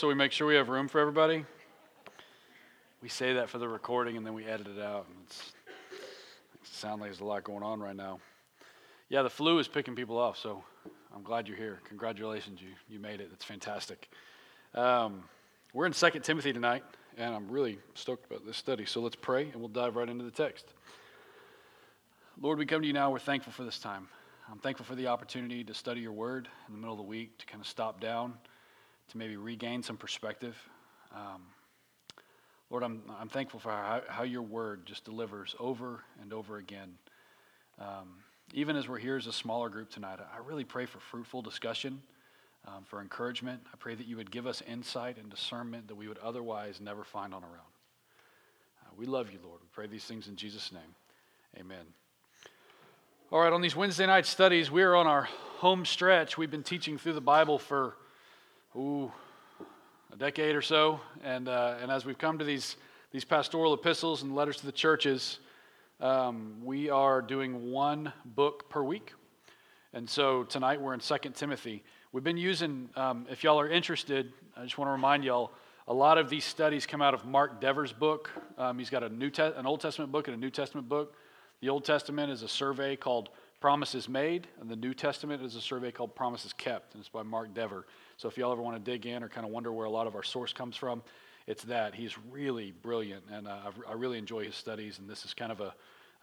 so we make sure we have room for everybody. We say that for the recording and then we edit it out. It's, it sounds like there's a lot going on right now. Yeah, the flu is picking people off, so I'm glad you're here. Congratulations, you, you made it. That's fantastic. Um, we're in 2 Timothy tonight, and I'm really stoked about this study. So let's pray and we'll dive right into the text. Lord, we come to you now. We're thankful for this time. I'm thankful for the opportunity to study your word in the middle of the week, to kind of stop down, to maybe regain some perspective. Um, Lord, I'm, I'm thankful for how, how your word just delivers over and over again. Um, even as we're here as a smaller group tonight, I really pray for fruitful discussion, um, for encouragement. I pray that you would give us insight and discernment that we would otherwise never find on our own. Uh, we love you, Lord. We pray these things in Jesus' name. Amen. All right, on these Wednesday night studies, we are on our home stretch. We've been teaching through the Bible for, ooh, a decade or so. And, uh, and as we've come to these, these pastoral epistles and letters to the churches, um, we are doing one book per week. And so tonight we're in 2 Timothy. We've been using, um, if y'all are interested, I just want to remind y'all, a lot of these studies come out of Mark Dever's book. Um, he's got a New Te- an Old Testament book and a New Testament book. The Old Testament is a survey called Promises Made, and the New Testament is a survey called Promises Kept, and it's by Mark Dever. So if y'all ever want to dig in or kind of wonder where a lot of our source comes from, it's that. He's really brilliant, and uh, I really enjoy his studies, and this is kind of a,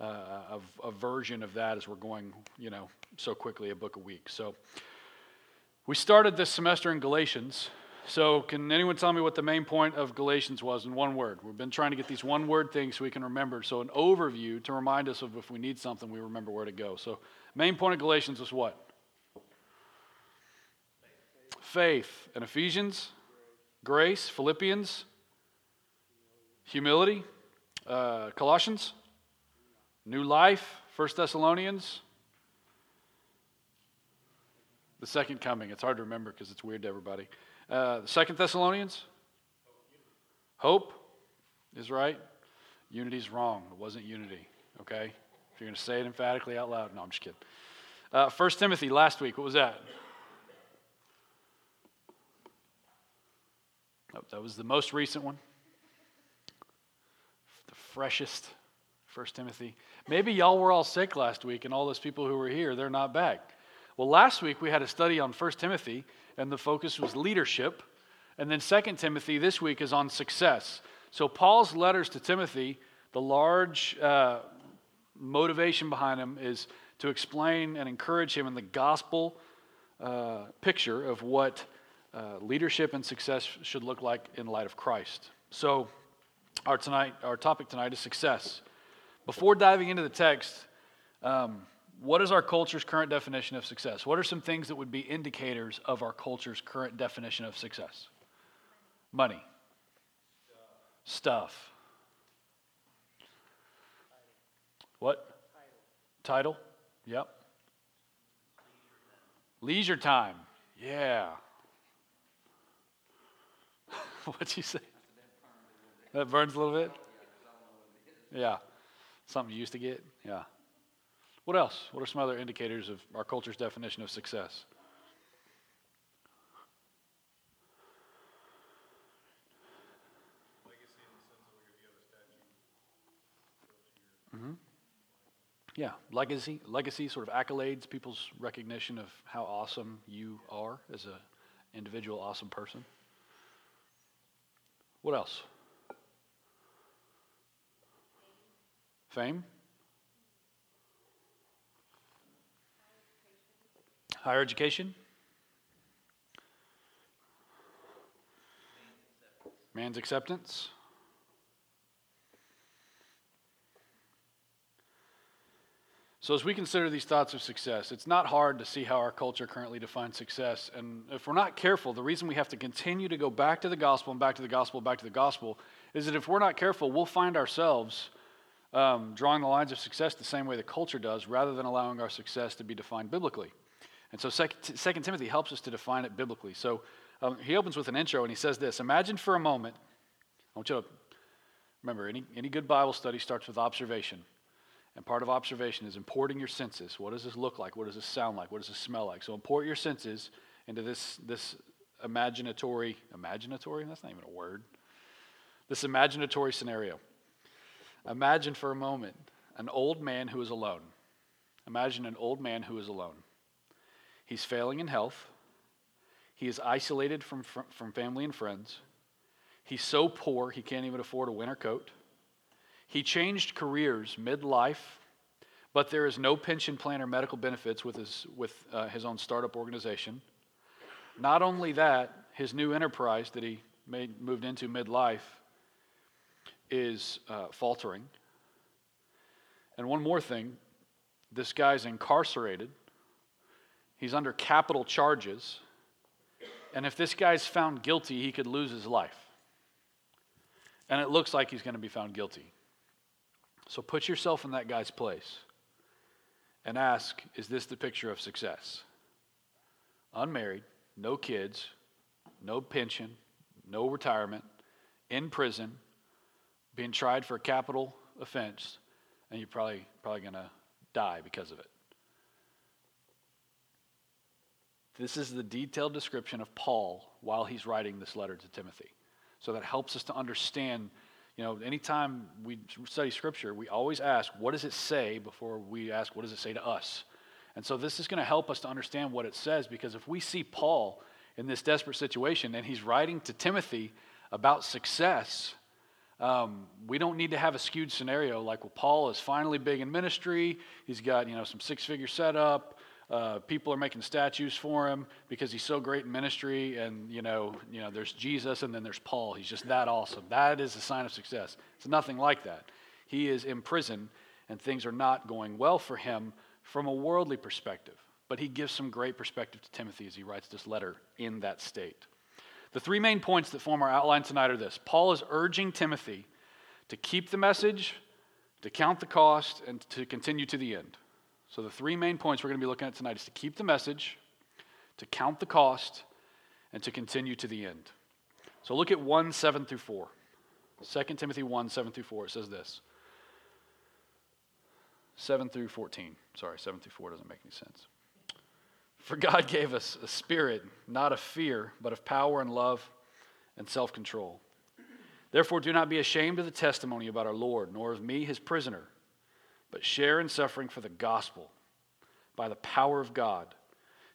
uh, a, a version of that as we're going, you know, so quickly, a book a week. So we started this semester in Galatians, so, can anyone tell me what the main point of Galatians was in one word? We've been trying to get these one word things so we can remember. So, an overview to remind us of if we need something, we remember where to go. So, main point of Galatians was what? Faith. And Ephesians, grace. Philippians, humility. Uh, Colossians, new life. First Thessalonians, the second coming. It's hard to remember because it's weird to everybody. Uh, Second Thessalonians? Hope is right. Unity's wrong. It wasn't unity. Okay? If you're going to say it emphatically out loud. No, I'm just kidding. Uh, 1 Timothy last week. What was that? Oh, that was the most recent one. The freshest. 1 Timothy. Maybe y'all were all sick last week, and all those people who were here, they're not back. Well, last week we had a study on 1 Timothy, and the focus was leadership. And then 2 Timothy this week is on success. So, Paul's letters to Timothy, the large uh, motivation behind them is to explain and encourage him in the gospel uh, picture of what uh, leadership and success should look like in light of Christ. So, our, tonight, our topic tonight is success. Before diving into the text, um, what is our culture's current definition of success? What are some things that would be indicators of our culture's current definition of success? Money, stuff. What? Title. Yep. Leisure time. Yeah. What'd you say? That burns a little bit? Yeah. Something you used to get? Yeah. What else? What are some other indicators of our culture's definition of success? Mm-hmm. Yeah, legacy, legacy, sort of accolades, people's recognition of how awesome you are as an individual, awesome person. What else? Fame. Higher education? Man's acceptance? So, as we consider these thoughts of success, it's not hard to see how our culture currently defines success. And if we're not careful, the reason we have to continue to go back to the gospel and back to the gospel, back to the gospel, is that if we're not careful, we'll find ourselves um, drawing the lines of success the same way the culture does, rather than allowing our success to be defined biblically. And so Second Timothy helps us to define it biblically. So um, he opens with an intro and he says this Imagine for a moment, I want you to remember, any, any good Bible study starts with observation. And part of observation is importing your senses. What does this look like? What does this sound like? What does this smell like? So import your senses into this, this imaginatory, imaginatory? That's not even a word. This imaginatory scenario. Imagine for a moment an old man who is alone. Imagine an old man who is alone. He's failing in health. He is isolated from, from family and friends. He's so poor he can't even afford a winter coat. He changed careers midlife, but there is no pension plan or medical benefits with his, with, uh, his own startup organization. Not only that, his new enterprise that he made, moved into midlife is uh, faltering. And one more thing this guy's incarcerated, he's under capital charges. And if this guy's found guilty, he could lose his life. And it looks like he's going to be found guilty. So put yourself in that guy's place and ask is this the picture of success? Unmarried, no kids, no pension, no retirement, in prison, being tried for a capital offense, and you're probably, probably going to die because of it. This is the detailed description of Paul while he's writing this letter to Timothy. So that helps us to understand, you know, anytime we study scripture, we always ask, what does it say before we ask, what does it say to us? And so this is going to help us to understand what it says because if we see Paul in this desperate situation and he's writing to Timothy about success, um, we don't need to have a skewed scenario like, well, Paul is finally big in ministry. He's got, you know, some six-figure setup. Uh, people are making statues for him because he's so great in ministry. And, you know, you know, there's Jesus and then there's Paul. He's just that awesome. That is a sign of success. It's nothing like that. He is in prison and things are not going well for him from a worldly perspective. But he gives some great perspective to Timothy as he writes this letter in that state. The three main points that form our outline tonight are this Paul is urging Timothy to keep the message, to count the cost, and to continue to the end. So, the three main points we're going to be looking at tonight is to keep the message, to count the cost, and to continue to the end. So, look at 1 7 through 4. 2 Timothy 1 7 through 4. It says this 7 through 14. Sorry, 7 through 4 doesn't make any sense. For God gave us a spirit, not of fear, but of power and love and self control. Therefore, do not be ashamed of the testimony about our Lord, nor of me, his prisoner, but share in suffering for the gospel by the power of God,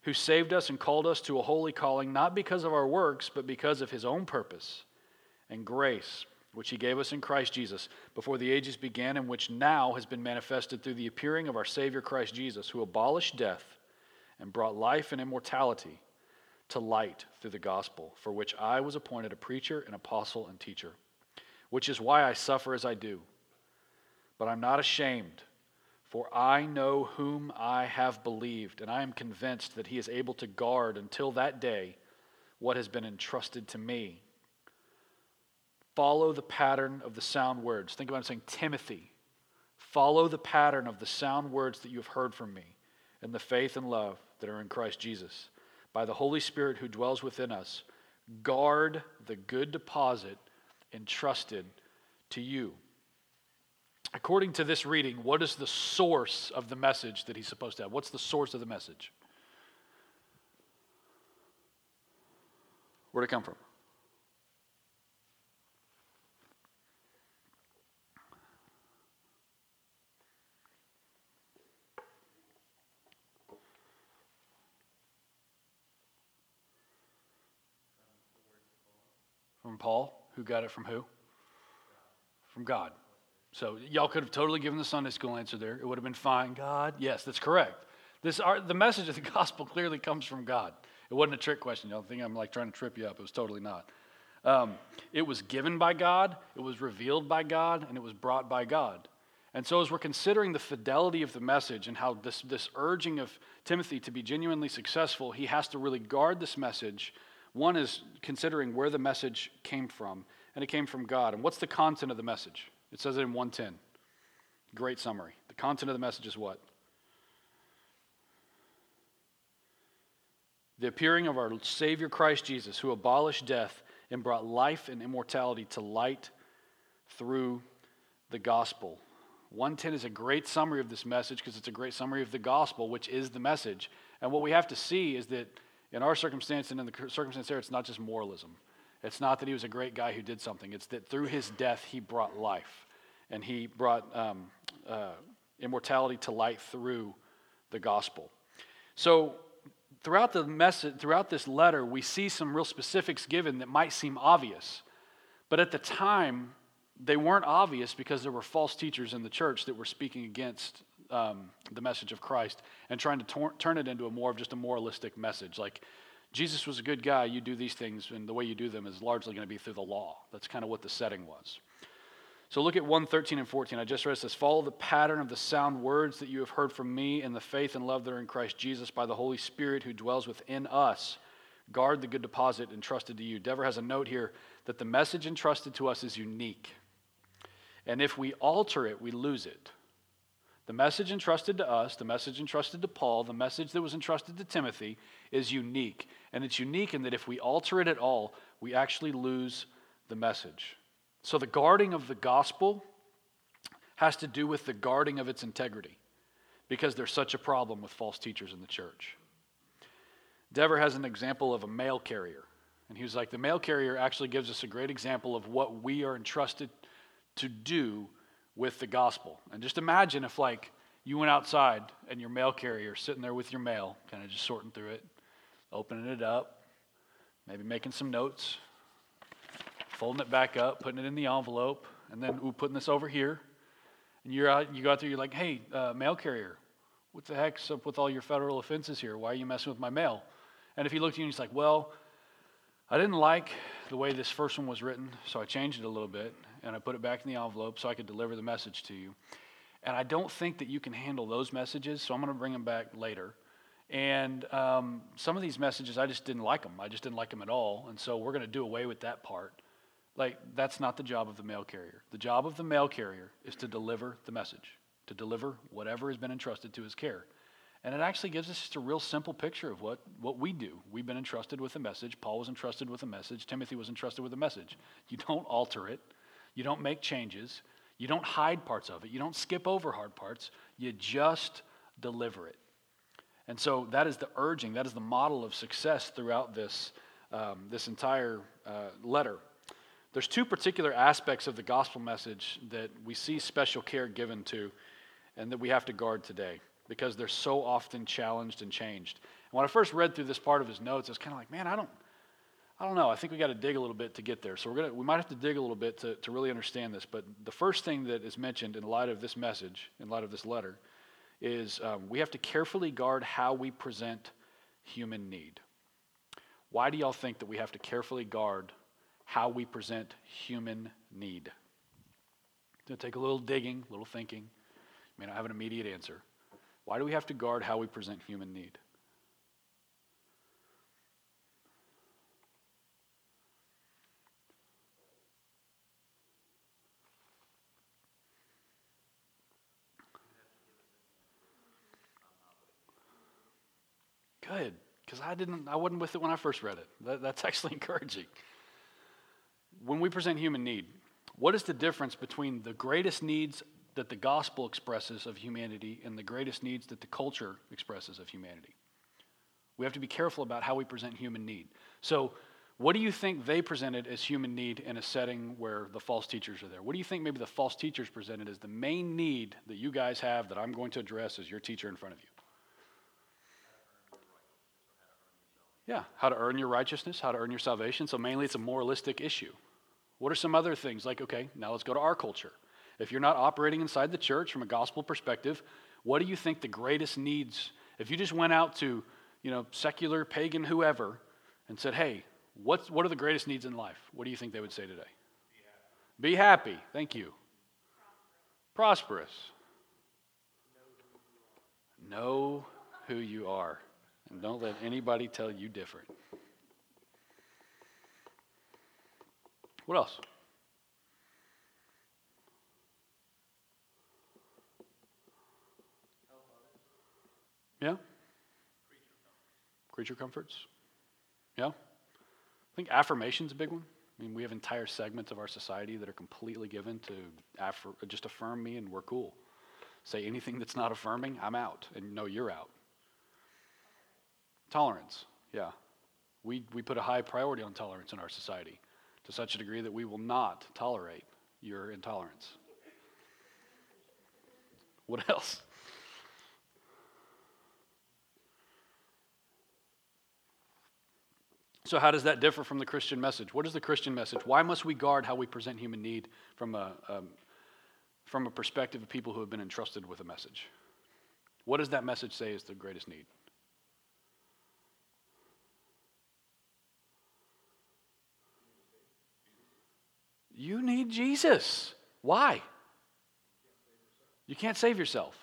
who saved us and called us to a holy calling, not because of our works, but because of his own purpose and grace, which he gave us in Christ Jesus before the ages began, and which now has been manifested through the appearing of our Savior Christ Jesus, who abolished death and brought life and immortality to light through the gospel, for which I was appointed a preacher, an apostle, and teacher, which is why I suffer as I do. But I'm not ashamed, for I know whom I have believed, and I am convinced that he is able to guard until that day what has been entrusted to me. Follow the pattern of the sound words. Think about it saying, Timothy, follow the pattern of the sound words that you have heard from me and the faith and love that are in Christ Jesus. By the Holy Spirit who dwells within us, guard the good deposit entrusted to you. According to this reading, what is the source of the message that he's supposed to have? What's the source of the message? Where'd it come from? From Paul, who got it from who? From God. So y'all could have totally given the Sunday school answer there. It would have been fine. God, yes, that's correct. This the message of the gospel clearly comes from God. It wasn't a trick question. Y'all think I'm like trying to trip you up. It was totally not. Um, it was given by God, it was revealed by God, and it was brought by God. And so, as we're considering the fidelity of the message and how this, this urging of Timothy to be genuinely successful, he has to really guard this message one is considering where the message came from, and it came from God. And what's the content of the message? It says it in 110. Great summary. The content of the message is what? The appearing of our Savior Christ Jesus, who abolished death and brought life and immortality to light through the gospel. 110 is a great summary of this message because it's a great summary of the gospel, which is the message. And what we have to see is that In our circumstance and in the circumstance there, it's not just moralism. It's not that he was a great guy who did something. It's that through his death, he brought life. And he brought um, uh, immortality to light through the gospel. So, throughout the message, throughout this letter, we see some real specifics given that might seem obvious. But at the time, they weren't obvious because there were false teachers in the church that were speaking against um, the message of Christ and trying to tor- turn it into a more of just a moralistic message. Like, Jesus was a good guy, you do these things, and the way you do them is largely going to be through the law. That's kind of what the setting was. So look at 113 and 14. I just read this. Follow the pattern of the sound words that you have heard from me in the faith and love that are in Christ Jesus by the Holy Spirit who dwells within us. Guard the good deposit entrusted to you. Dever has a note here that the message entrusted to us is unique. And if we alter it, we lose it. The message entrusted to us, the message entrusted to Paul, the message that was entrusted to Timothy is unique. And it's unique in that if we alter it at all, we actually lose the message. So the guarding of the gospel has to do with the guarding of its integrity because there's such a problem with false teachers in the church. Dever has an example of a mail carrier. And he was like, the mail carrier actually gives us a great example of what we are entrusted to do with the gospel. And just imagine if, like, you went outside and your mail carrier sitting there with your mail, kind of just sorting through it, opening it up, maybe making some notes, folding it back up, putting it in the envelope, and then ooh, putting this over here. And you're out, you go out there, you're like, hey, uh, mail carrier, what the heck's up with all your federal offenses here? Why are you messing with my mail? And if he looked at you and he's like, well, I didn't like the way this first one was written, so I changed it a little bit and I put it back in the envelope so I could deliver the message to you. And I don't think that you can handle those messages, so I'm going to bring them back later. And um, some of these messages, I just didn't like them. I just didn't like them at all. And so we're going to do away with that part. Like, that's not the job of the mail carrier. The job of the mail carrier is to deliver the message, to deliver whatever has been entrusted to his care. And it actually gives us just a real simple picture of what, what we do. We've been entrusted with a message. Paul was entrusted with a message. Timothy was entrusted with a message. You don't alter it, you don't make changes, you don't hide parts of it, you don't skip over hard parts, you just deliver it. And so that is the urging, that is the model of success throughout this, um, this entire uh, letter. There's two particular aspects of the gospel message that we see special care given to and that we have to guard today because they're so often challenged and changed. And when I first read through this part of his notes, I was kind of like, man, I don't, I don't know. I think we got to dig a little bit to get there. So we're gonna, we might have to dig a little bit to, to really understand this. But the first thing that is mentioned in light of this message, in light of this letter, is um, we have to carefully guard how we present human need. Why do y'all think that we have to carefully guard how we present human need? It's to take a little digging, a little thinking. You may not have an immediate answer. Why do we have to guard how we present human need? Good, because I didn't. I wasn't with it when I first read it. That, that's actually encouraging. When we present human need, what is the difference between the greatest needs that the gospel expresses of humanity and the greatest needs that the culture expresses of humanity. We have to be careful about how we present human need. So, what do you think they presented as human need in a setting where the false teachers are there? What do you think maybe the false teachers presented as the main need that you guys have that I'm going to address as your teacher in front of you? Yeah, how to earn your righteousness, how to earn your salvation. So, mainly it's a moralistic issue. What are some other things? Like, okay, now let's go to our culture. If you're not operating inside the church from a gospel perspective, what do you think the greatest needs? If you just went out to, you know, secular, pagan, whoever, and said, hey, what's, what are the greatest needs in life? What do you think they would say today? Be happy. Be happy. Thank you. Prosperous. Know who you are. And don't let anybody tell you different. What else? Yeah? Creature comforts? Yeah? I think affirmation's a big one. I mean, we have entire segments of our society that are completely given to affir- just affirm me and we're cool. Say anything that's not affirming, I'm out. And no, you're out. Tolerance. Yeah. We, we put a high priority on tolerance in our society to such a degree that we will not tolerate your intolerance. What else? So, how does that differ from the Christian message? What is the Christian message? Why must we guard how we present human need from a, um, from a perspective of people who have been entrusted with a message? What does that message say is the greatest need? You need Jesus. Why? You can't save yourself.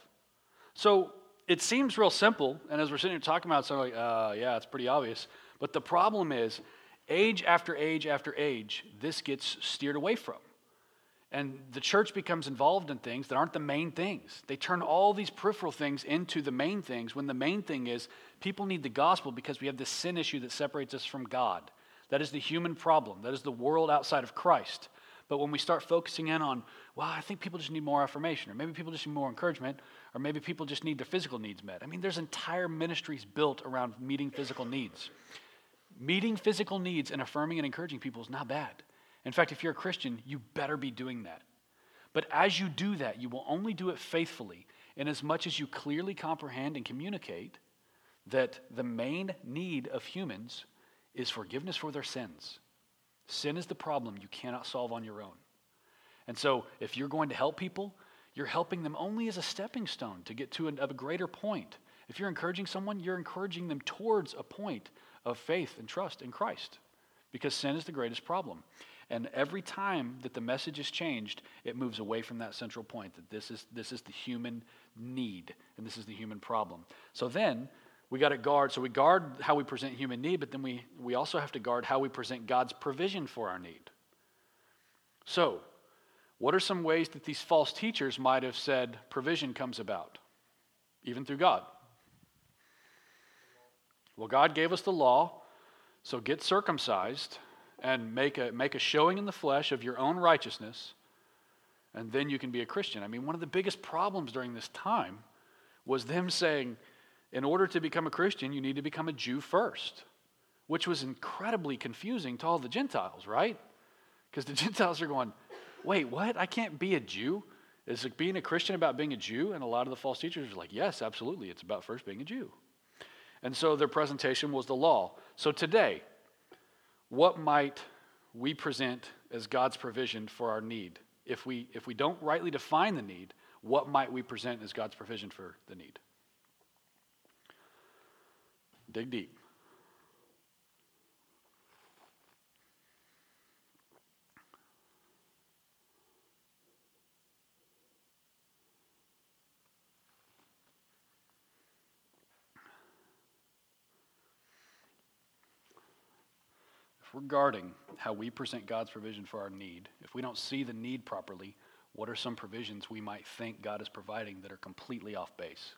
So it seems real simple, and as we're sitting here talking about it, so like, uh, yeah, it's pretty obvious. But the problem is, age after age after age, this gets steered away from. And the church becomes involved in things that aren't the main things. They turn all these peripheral things into the main things when the main thing is people need the gospel because we have this sin issue that separates us from God. That is the human problem, that is the world outside of Christ. But when we start focusing in on, well, I think people just need more affirmation, or maybe people just need more encouragement, or maybe people just need their physical needs met. I mean, there's entire ministries built around meeting physical needs. Meeting physical needs and affirming and encouraging people is not bad. In fact, if you're a Christian, you better be doing that. But as you do that, you will only do it faithfully in as much as you clearly comprehend and communicate that the main need of humans is forgiveness for their sins. Sin is the problem you cannot solve on your own. And so, if you're going to help people, you're helping them only as a stepping stone to get to a, a greater point. If you're encouraging someone, you're encouraging them towards a point of faith and trust in Christ because sin is the greatest problem. And every time that the message is changed, it moves away from that central point that this is, this is the human need and this is the human problem. So then we got to guard. So we guard how we present human need, but then we, we also have to guard how we present God's provision for our need. So, what are some ways that these false teachers might have said provision comes about, even through God? Well, God gave us the law, so get circumcised and make a, make a showing in the flesh of your own righteousness, and then you can be a Christian. I mean, one of the biggest problems during this time was them saying, in order to become a Christian, you need to become a Jew first, which was incredibly confusing to all the Gentiles, right? Because the Gentiles are going, wait, what? I can't be a Jew? Is being a Christian about being a Jew? And a lot of the false teachers are like, yes, absolutely. It's about first being a Jew. And so their presentation was the law. So today, what might we present as God's provision for our need? If we, if we don't rightly define the need, what might we present as God's provision for the need? Dig deep. If we're guarding how we present God's provision for our need, if we don't see the need properly, what are some provisions we might think God is providing that are completely off base?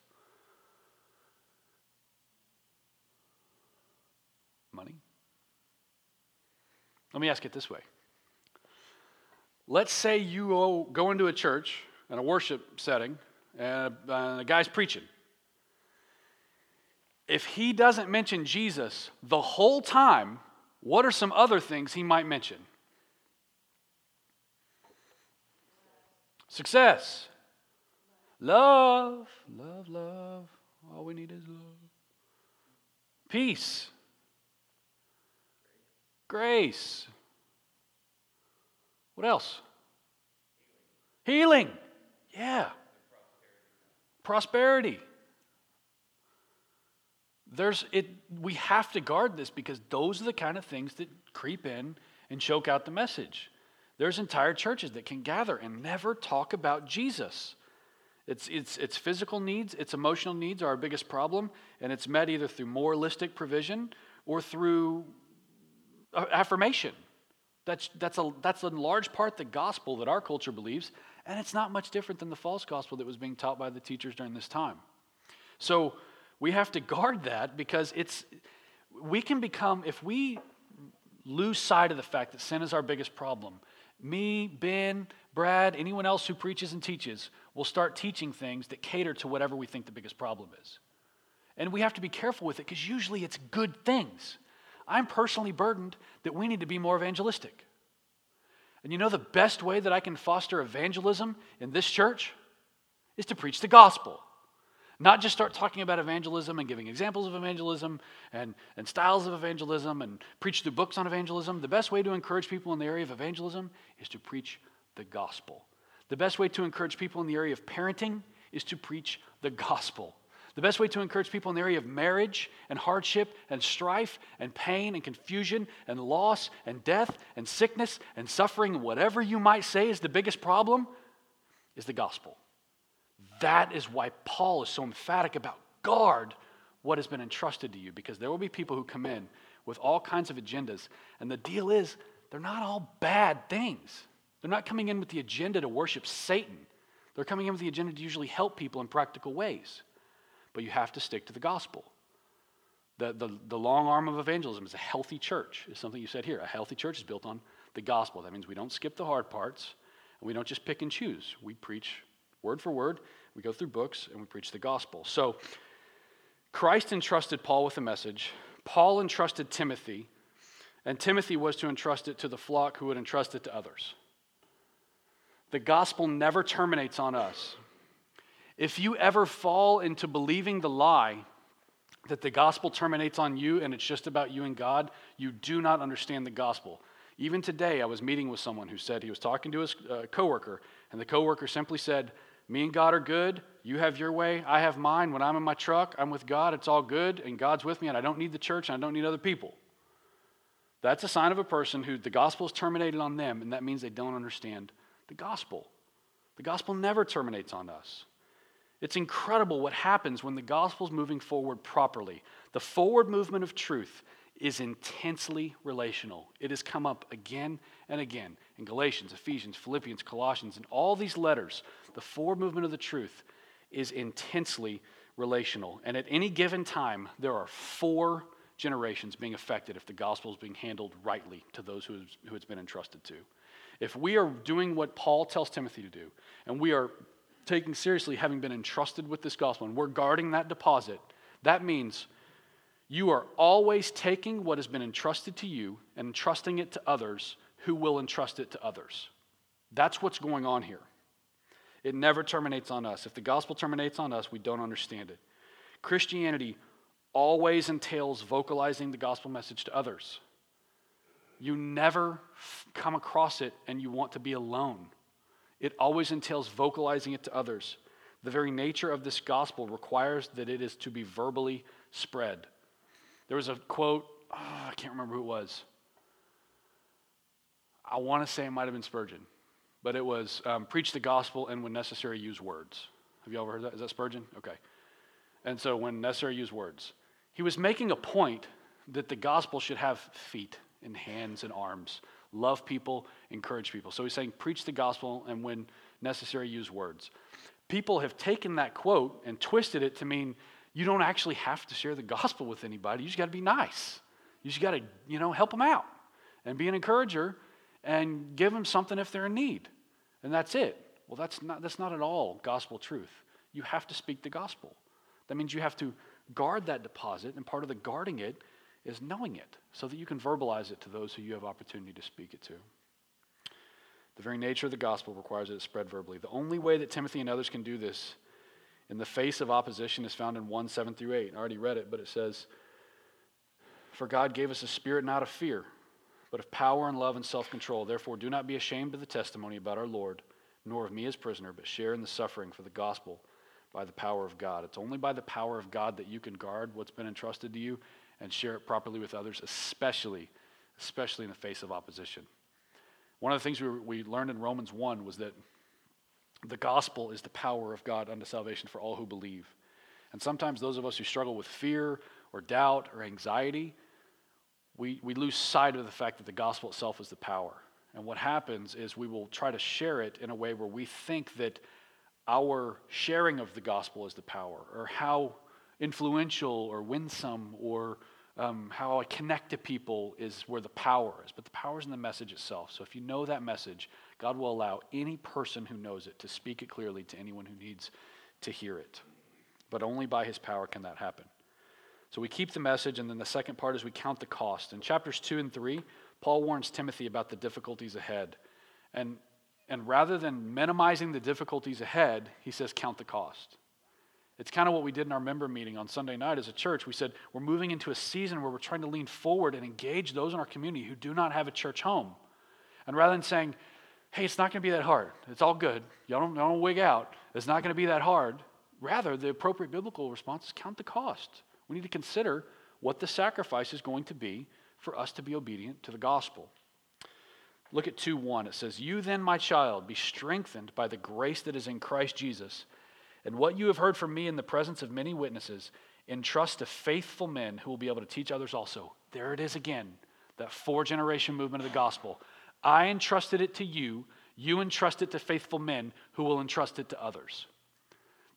Money? Let me ask it this way. Let's say you go into a church and a worship setting and a guy's preaching. If he doesn't mention Jesus the whole time, what are some other things he might mention? Success. Love. Love, love. All we need is love. Peace. Grace. What else? Healing. Yeah. Prosperity there's it we have to guard this because those are the kind of things that creep in and choke out the message there's entire churches that can gather and never talk about jesus it's, it's, it's physical needs its emotional needs are our biggest problem and it's met either through moralistic provision or through Uh, affirmation. That's, that's, a, that's a large part the gospel that our culture believes and it's not much different than the false gospel that was being taught by the teachers during this time. So we have to guard that because it's we can become if we lose sight of the fact that sin is our biggest problem me ben brad anyone else who preaches and teaches will start teaching things that cater to whatever we think the biggest problem is. And we have to be careful with it because usually it's good things. I'm personally burdened that we need to be more evangelistic. And you know the best way that I can foster evangelism in this church is to preach the gospel. Not just start talking about evangelism and giving examples of evangelism and, and styles of evangelism and preach through books on evangelism. The best way to encourage people in the area of evangelism is to preach the gospel. The best way to encourage people in the area of parenting is to preach the gospel. The best way to encourage people in the area of marriage and hardship and strife and pain and confusion and loss and death and sickness and suffering, whatever you might say is the biggest problem, is the gospel. That is why Paul is so emphatic about guard what has been entrusted to you, because there will be people who come in with all kinds of agendas. And the deal is, they're not all bad things. They're not coming in with the agenda to worship Satan. They're coming in with the agenda to usually help people in practical ways. But you have to stick to the gospel. The, the, the long arm of evangelism is a healthy church, is something you said here. A healthy church is built on the gospel. That means we don't skip the hard parts, and we don't just pick and choose. We preach word for word, we go through books and we preach the gospel. So Christ entrusted Paul with a message. Paul entrusted Timothy, and Timothy was to entrust it to the flock who would entrust it to others. The gospel never terminates on us. If you ever fall into believing the lie that the gospel terminates on you and it's just about you and God, you do not understand the gospel. Even today, I was meeting with someone who said he was talking to his uh, coworker, and the coworker simply said, me and God are good. You have your way. I have mine. When I'm in my truck, I'm with God. It's all good, and God's with me, and I don't need the church, and I don't need other people. That's a sign of a person who the gospel is terminated on them, and that means they don't understand the gospel. The gospel never terminates on us. It's incredible what happens when the gospel is moving forward properly. The forward movement of truth is intensely relational. It has come up again and again in Galatians, Ephesians, Philippians, Colossians, and all these letters. The forward movement of the truth is intensely relational. And at any given time, there are four generations being affected if the gospel is being handled rightly to those who, who it's been entrusted to. If we are doing what Paul tells Timothy to do, and we are taking seriously having been entrusted with this gospel, and we're guarding that deposit, that means you are always taking what has been entrusted to you and entrusting it to others who will entrust it to others. That's what's going on here. It never terminates on us. If the gospel terminates on us, we don't understand it. Christianity always entails vocalizing the gospel message to others. You never come across it and you want to be alone. It always entails vocalizing it to others. The very nature of this gospel requires that it is to be verbally spread. There was a quote, oh, I can't remember who it was. I want to say it might have been Spurgeon, but it was um, preach the gospel and when necessary use words. Have you ever heard that? Is that Spurgeon? Okay. And so when necessary use words. He was making a point that the gospel should have feet and hands and arms. Love people, encourage people. So he's saying preach the gospel and when necessary use words. People have taken that quote and twisted it to mean you don't actually have to share the gospel with anybody. You just got to be nice. You just got to, you know, help them out and be an encourager and give them something if they're in need. And that's it. Well, that's not, that's not at all gospel truth. You have to speak the gospel. That means you have to guard that deposit, and part of the guarding it is knowing it so that you can verbalize it to those who you have opportunity to speak it to. The very nature of the gospel requires that it spread verbally. The only way that Timothy and others can do this in the face of opposition is found in 1 7 through 8. I already read it, but it says, For God gave us a spirit not of fear, but of power and love and self control. Therefore, do not be ashamed of the testimony about our Lord, nor of me as prisoner, but share in the suffering for the gospel by the power of God. It's only by the power of God that you can guard what's been entrusted to you and share it properly with others, especially, especially in the face of opposition. One of the things we, we learned in Romans 1 was that the gospel is the power of God unto salvation for all who believe. And sometimes those of us who struggle with fear or doubt or anxiety, we, we lose sight of the fact that the gospel itself is the power. And what happens is we will try to share it in a way where we think that our sharing of the gospel is the power, or how influential or winsome or um, how I connect to people is where the power is. But the power is in the message itself. So if you know that message, God will allow any person who knows it to speak it clearly to anyone who needs to hear it. But only by his power can that happen. So we keep the message, and then the second part is we count the cost. In chapters 2 and 3, Paul warns Timothy about the difficulties ahead. And, and rather than minimizing the difficulties ahead, he says, count the cost. It's kind of what we did in our member meeting on Sunday night as a church. We said, we're moving into a season where we're trying to lean forward and engage those in our community who do not have a church home. And rather than saying, hey, it's not going to be that hard, it's all good, y'all don't, y'all don't wig out, it's not going to be that hard. Rather, the appropriate biblical response is count the cost. We need to consider what the sacrifice is going to be for us to be obedient to the gospel. Look at 2 1. It says, You then, my child, be strengthened by the grace that is in Christ Jesus. And what you have heard from me in the presence of many witnesses, entrust to faithful men who will be able to teach others also. There it is again, that four generation movement of the gospel. I entrusted it to you, you entrust it to faithful men who will entrust it to others.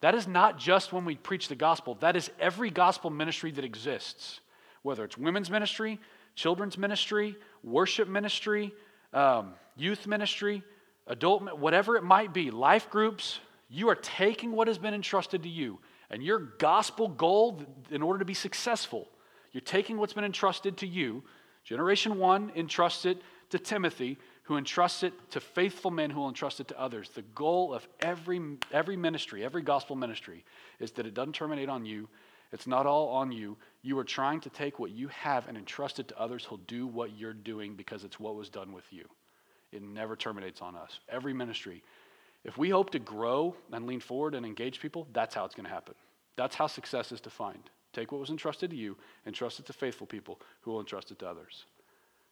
That is not just when we preach the gospel, that is every gospel ministry that exists, whether it's women's ministry, children's ministry, worship ministry, um, youth ministry, adult, whatever it might be, life groups. You are taking what has been entrusted to you, and your gospel goal, in order to be successful, you're taking what's been entrusted to you. Generation one entrusts it to Timothy, who entrusts it to faithful men who will entrust it to others. The goal of every, every ministry, every gospel ministry, is that it doesn't terminate on you. It's not all on you. You are trying to take what you have and entrust it to others who'll do what you're doing because it's what was done with you. It never terminates on us. Every ministry. If we hope to grow and lean forward and engage people, that's how it's going to happen. That's how success is defined. Take what was entrusted to you, entrust it to faithful people who will entrust it to others.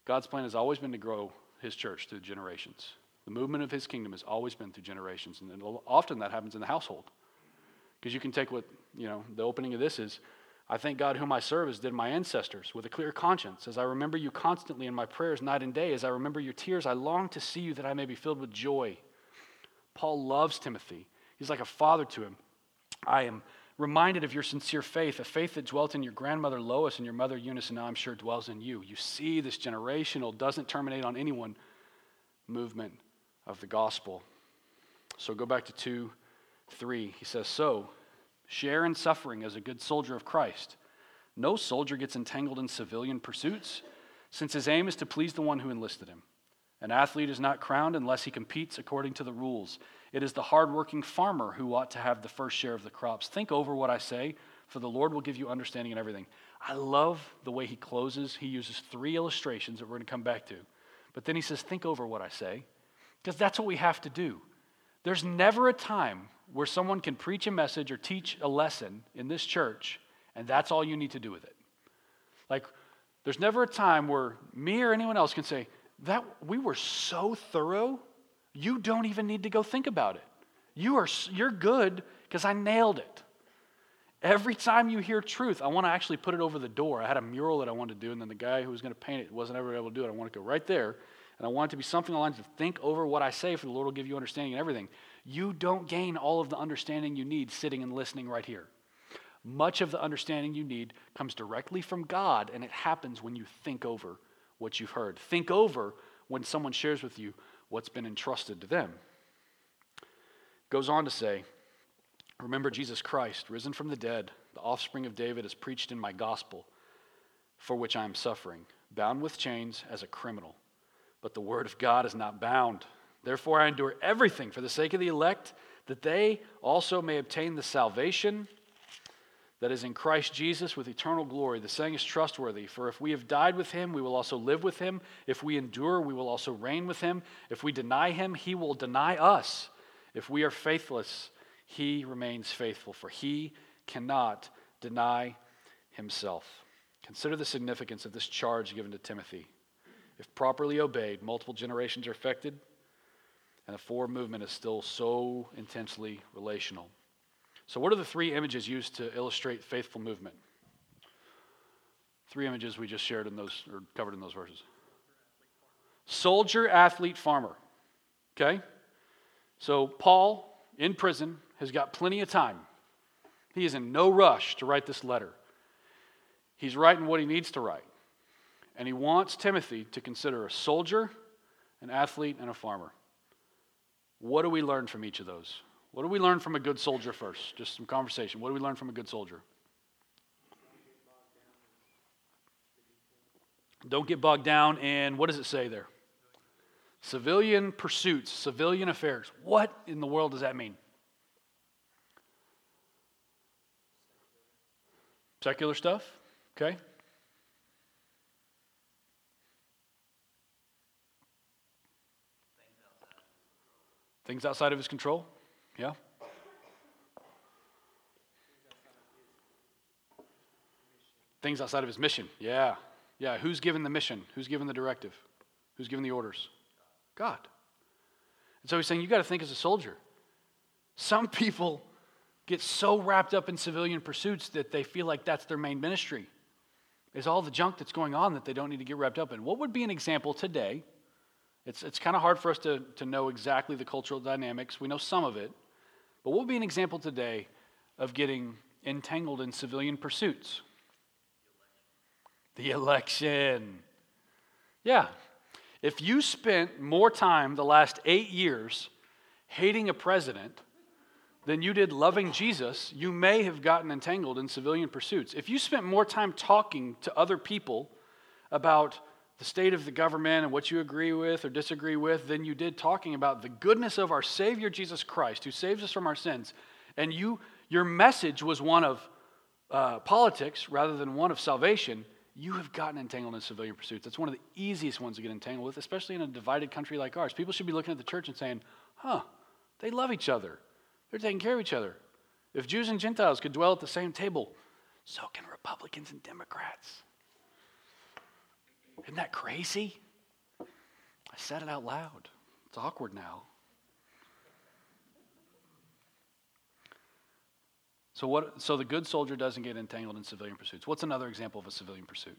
God's plan has always been to grow his church through generations. The movement of his kingdom has always been through generations, and often that happens in the household. Because you can take what, you know, the opening of this is I thank God whom I serve as did my ancestors with a clear conscience. As I remember you constantly in my prayers night and day, as I remember your tears, I long to see you that I may be filled with joy. Paul loves Timothy. He's like a father to him. I am reminded of your sincere faith, a faith that dwelt in your grandmother Lois and your mother Eunice, and now I'm sure dwells in you. You see this generational, doesn't terminate on anyone movement of the gospel. So go back to 2 3. He says, So, share in suffering as a good soldier of Christ. No soldier gets entangled in civilian pursuits, since his aim is to please the one who enlisted him. An athlete is not crowned unless he competes according to the rules. It is the hardworking farmer who ought to have the first share of the crops. Think over what I say, for the Lord will give you understanding in everything. I love the way he closes. He uses three illustrations that we're going to come back to. But then he says, Think over what I say, because that's what we have to do. There's never a time where someone can preach a message or teach a lesson in this church, and that's all you need to do with it. Like, there's never a time where me or anyone else can say, that we were so thorough, you don't even need to go think about it. You are you're good because I nailed it. Every time you hear truth, I want to actually put it over the door. I had a mural that I wanted to do, and then the guy who was going to paint it wasn't ever able to do it. I want to go right there, and I want it to be something along to think over what I say, for the Lord will give you understanding and everything. You don't gain all of the understanding you need sitting and listening right here. Much of the understanding you need comes directly from God, and it happens when you think over what you've heard. Think over when someone shares with you what's been entrusted to them. Goes on to say, Remember Jesus Christ, risen from the dead, the offspring of David, is preached in my gospel, for which I am suffering, bound with chains as a criminal. But the word of God is not bound. Therefore, I endure everything for the sake of the elect, that they also may obtain the salvation that is in Christ Jesus with eternal glory. The saying is trustworthy. For if we have died with him, we will also live with him. If we endure, we will also reign with him. If we deny him, he will deny us. If we are faithless, he remains faithful, for he cannot deny himself. Consider the significance of this charge given to Timothy. If properly obeyed, multiple generations are affected, and the four movement is still so intensely relational. So, what are the three images used to illustrate faithful movement? Three images we just shared in those, or covered in those verses. Soldier, athlete, farmer. Okay? So, Paul, in prison, has got plenty of time. He is in no rush to write this letter. He's writing what he needs to write. And he wants Timothy to consider a soldier, an athlete, and a farmer. What do we learn from each of those? What do we learn from a good soldier first? Just some conversation. What do we learn from a good soldier? Don't get bogged down in what does it say there? Civilian pursuits, civilian affairs. What in the world does that mean? Secular stuff? Okay. Things outside of his control? Yeah. Things outside of his mission. Yeah. Yeah. Who's given the mission? Who's given the directive? Who's given the orders? God. And so he's saying you got to think as a soldier. Some people get so wrapped up in civilian pursuits that they feel like that's their main ministry. Is all the junk that's going on that they don't need to get wrapped up in. What would be an example today? It's, it's kind of hard for us to, to know exactly the cultural dynamics. We know some of it. But would be an example today of getting entangled in civilian pursuits? The election. Yeah. If you spent more time the last eight years hating a president than you did loving Jesus, you may have gotten entangled in civilian pursuits. If you spent more time talking to other people about the state of the government and what you agree with or disagree with than you did talking about the goodness of our Savior Jesus Christ, who saves us from our sins, and you, your message was one of uh, politics rather than one of salvation, you have gotten entangled in civilian pursuits. That's one of the easiest ones to get entangled with, especially in a divided country like ours. People should be looking at the church and saying, huh, they love each other. They're taking care of each other. If Jews and Gentiles could dwell at the same table, so can Republicans and Democrats. Isn't that crazy? I said it out loud. It's awkward now. So, what, so the good soldier doesn't get entangled in civilian pursuits. What's another example of a civilian pursuit?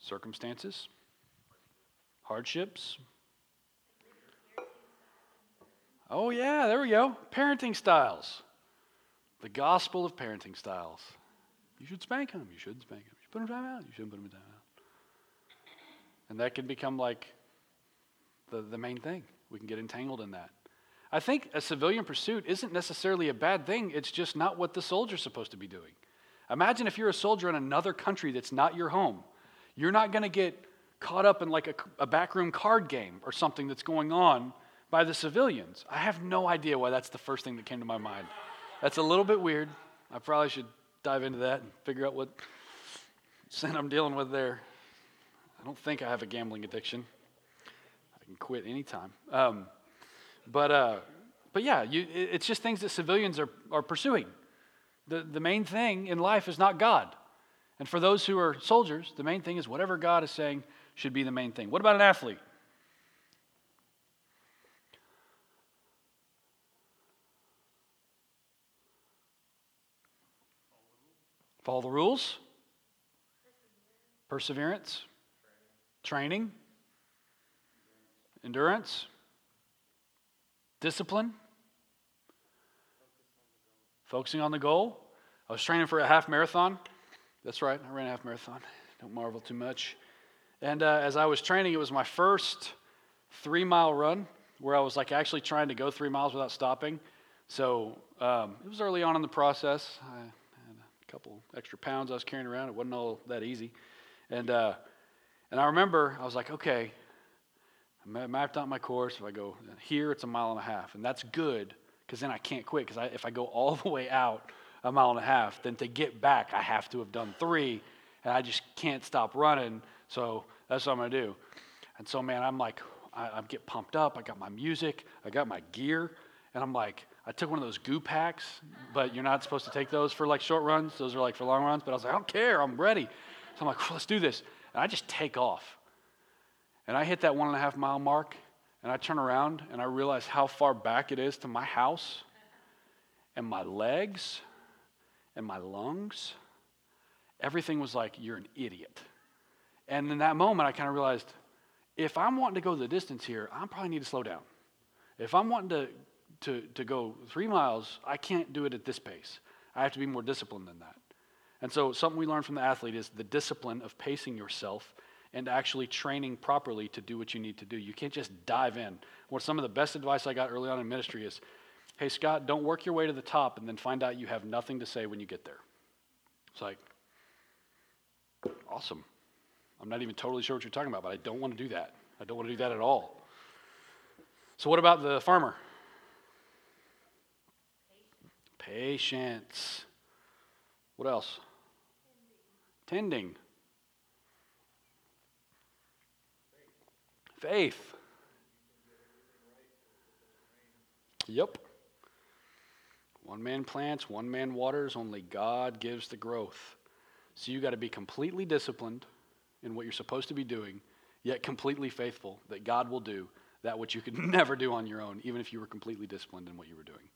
Circumstances, hardships. Oh, yeah, there we go. Parenting styles. The gospel of parenting styles. You should spank him. You shouldn't spank him. You should put him down out. You shouldn't put him down out. And that can become like the, the main thing. We can get entangled in that. I think a civilian pursuit isn't necessarily a bad thing, it's just not what the soldier's supposed to be doing. Imagine if you're a soldier in another country that's not your home. You're not going to get caught up in like a, a backroom card game or something that's going on by the civilians. I have no idea why that's the first thing that came to my mind. That's a little bit weird. I probably should dive into that and figure out what sin I'm dealing with there. I don't think I have a gambling addiction. I can quit anytime. Um, but, uh, but yeah, you, it's just things that civilians are, are pursuing. The, the main thing in life is not God. And for those who are soldiers, the main thing is whatever God is saying should be the main thing. What about an athlete? Follow the rules. Perseverance. Training. Endurance. Discipline. Focusing on the goal. I was training for a half marathon. That's right, I ran a half marathon. Don't marvel too much. And uh, as I was training, it was my first three mile run where I was like actually trying to go three miles without stopping. So um, it was early on in the process. I couple extra pounds I was carrying around. It wasn't all that easy. And, uh, and I remember I was like, okay, I mapped out my course. If I go here, it's a mile and a half. And that's good because then I can't quit because if I go all the way out, a mile and a half. Then to get back, I have to have done three, and I just can't stop running. So that's what I'm gonna do. And so, man, I'm like, I, I get pumped up. I got my music, I got my gear, and I'm like, I took one of those goo packs, but you're not supposed to take those for like short runs. Those are like for long runs. But I was like, I don't care. I'm ready. So I'm like, well, let's do this. And I just take off. And I hit that one and a half mile mark, and I turn around and I realize how far back it is to my house, and my legs and my lungs, everything was like, you're an idiot. And in that moment, I kind of realized if I'm wanting to go the distance here, I probably need to slow down. If I'm wanting to, to, to go three miles, I can't do it at this pace. I have to be more disciplined than that. And so, something we learn from the athlete is the discipline of pacing yourself and actually training properly to do what you need to do. You can't just dive in. What some of the best advice I got early on in ministry is hey, Scott, don't work your way to the top and then find out you have nothing to say when you get there. It's like, awesome. I'm not even totally sure what you're talking about, but I don't want to do that. I don't want to do that at all. So, what about the farmer? Patience. What else? Tending. Faith. Yep. One man plants, one man waters, only God gives the growth. So you got to be completely disciplined in what you're supposed to be doing, yet completely faithful that God will do that which you could never do on your own, even if you were completely disciplined in what you were doing.